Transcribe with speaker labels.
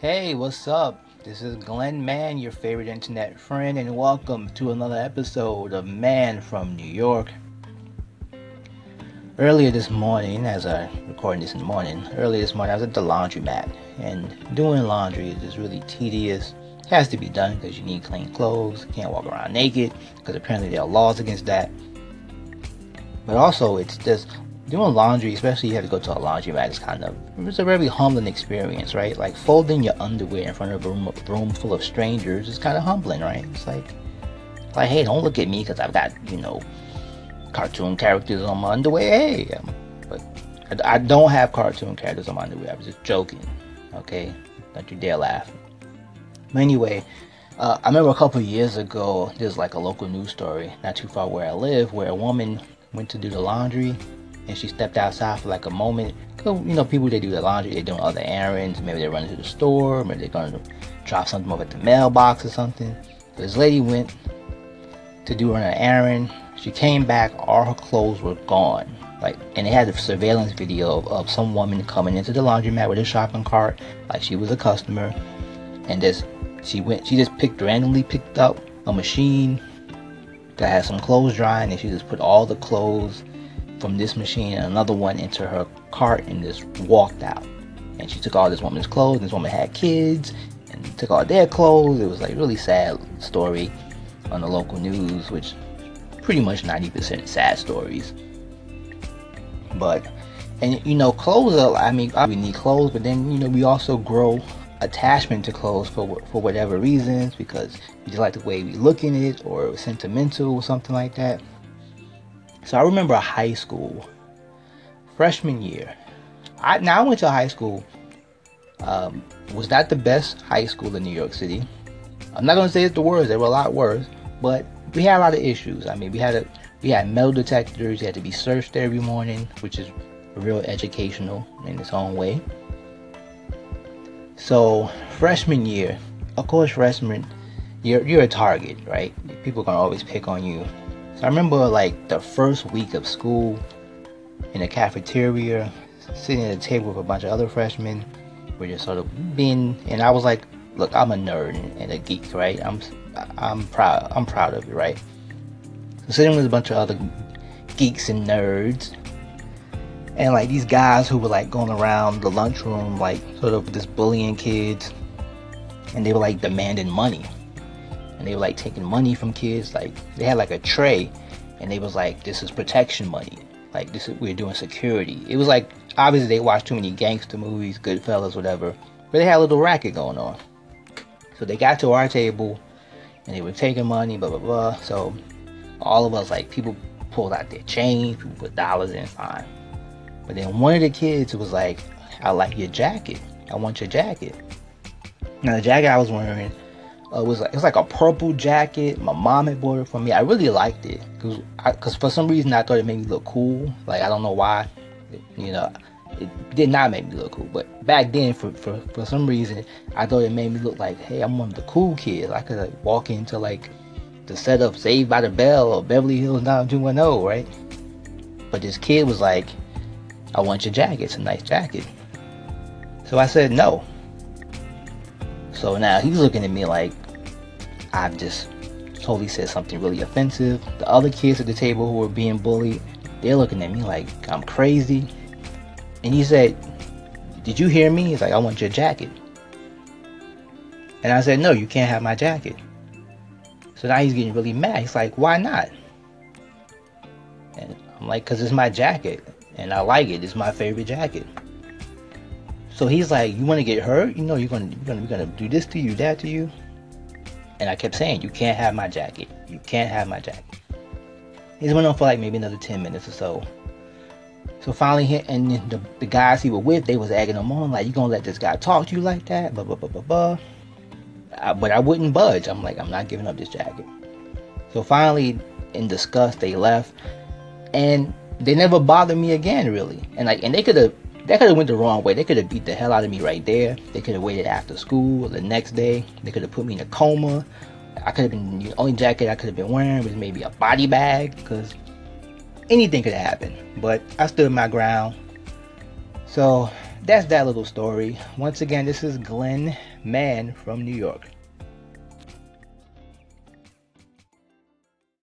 Speaker 1: Hey, what's up? This is Glenn Mann, your favorite internet friend, and welcome to another episode of Man from New York. Earlier this morning, as I recording this in the morning, earlier this morning I was at the laundromat, and doing laundry is just really tedious. It has to be done because you need clean clothes. Can't walk around naked because apparently there are laws against that. But also, it's just doing laundry, especially you have to go to a laundromat, is kind of it's a very humbling experience, right? Like folding your underwear in front of a room, room full of strangers is kind of humbling, right? It's like, like, hey, don't look at me because I've got you know cartoon characters on my underwear. Hey, um, but I, I don't have cartoon characters on my underwear. I was just joking. Okay, don't you dare laugh. But anyway. Uh, I remember a couple years ago, there's like a local news story not too far where I live, where a woman went to do the laundry and she stepped outside for like a moment. Cause You know, people they do the laundry, they're doing other errands. Maybe they're running to the store, maybe they're going to drop something off at the mailbox or something. So This lady went to do an errand. She came back, all her clothes were gone. Like, and they had a surveillance video of, of some woman coming into the laundromat with a shopping cart, like she was a customer, and this she went, she just picked randomly picked up a machine that had some clothes drying, and she just put all the clothes from this machine and another one into her cart and just walked out. And she took all this woman's clothes. This woman had kids and took all their clothes. It was like really sad story on the local news, which pretty much 90% sad stories. But and you know, clothes are. I mean, we need clothes, but then you know, we also grow attachment to clothes for for whatever reasons because we just like the way we look in it or sentimental or something like that. So I remember high school, freshman year. I now I went to high school. Um, was that the best high school in New York City? I'm not gonna say it's the worst. There were a lot worse, but we had a lot of issues. I mean, we had a we had metal detectors. You had to be searched every morning, which is real educational in its own way. So freshman year, of course, freshman, you're you're a target, right? People are gonna always pick on you so I remember like the first week of school in the cafeteria, sitting at a table with a bunch of other freshmen. We're just sort of being, and I was like, look, I'm a nerd and a geek, right? I'm, I'm proud, I'm proud of it, right? So sitting with a bunch of other geeks and nerds, and like these guys who were like going around the lunchroom, like sort of just bullying kids, and they were like demanding money and they were like taking money from kids. Like they had like a tray, and they was like, "This is protection money. Like this is we're doing security." It was like obviously they watched too many gangster movies, Goodfellas, whatever, but they had a little racket going on. So they got to our table, and they were taking money, blah blah blah. So all of us like people pulled out their change, people put dollars in, fine. But then one of the kids was like, "I like your jacket. I want your jacket." Now the jacket I was wearing uh, it was like, it was like a purple jacket. My mom had bought it for me. I really liked it because for some reason I thought it made me look cool. Like I don't know why, you know, it did not make me look cool. But back then, for for, for some reason, I thought it made me look like, hey, I'm one of the cool kids. I could like walk into like the set of Saved by the Bell or Beverly Hills 90210, right? But this kid was like, I want your jacket. It's a nice jacket. So I said no. So now he's looking at me like I've just totally said something really offensive. The other kids at the table who were being bullied, they're looking at me like I'm crazy. And he said, Did you hear me? He's like, I want your jacket. And I said, No, you can't have my jacket. So now he's getting really mad. He's like, Why not? And I'm like, Because it's my jacket. And I like it. It's my favorite jacket. So he's like, "You want to get hurt? You know, you're gonna you're gonna you're gonna do this to you, that to you." And I kept saying, "You can't have my jacket. You can't have my jacket." He went on for like maybe another ten minutes or so. So finally, he, and the, the guys he was with, they was egging him on, like, "You gonna let this guy talk to you like that?" Blah blah blah blah blah. I, but I wouldn't budge. I'm like, I'm not giving up this jacket. So finally, in disgust, they left, and they never bothered me again, really. And like, and they could have that could have went the wrong way. They could have beat the hell out of me right there. They could have waited after school or the next day. They could have put me in a coma. I could have been the only jacket I could have been wearing was maybe a body bag because anything could have happened. But I stood my ground. So that's that little story. Once again, this is Glenn Mann from New York.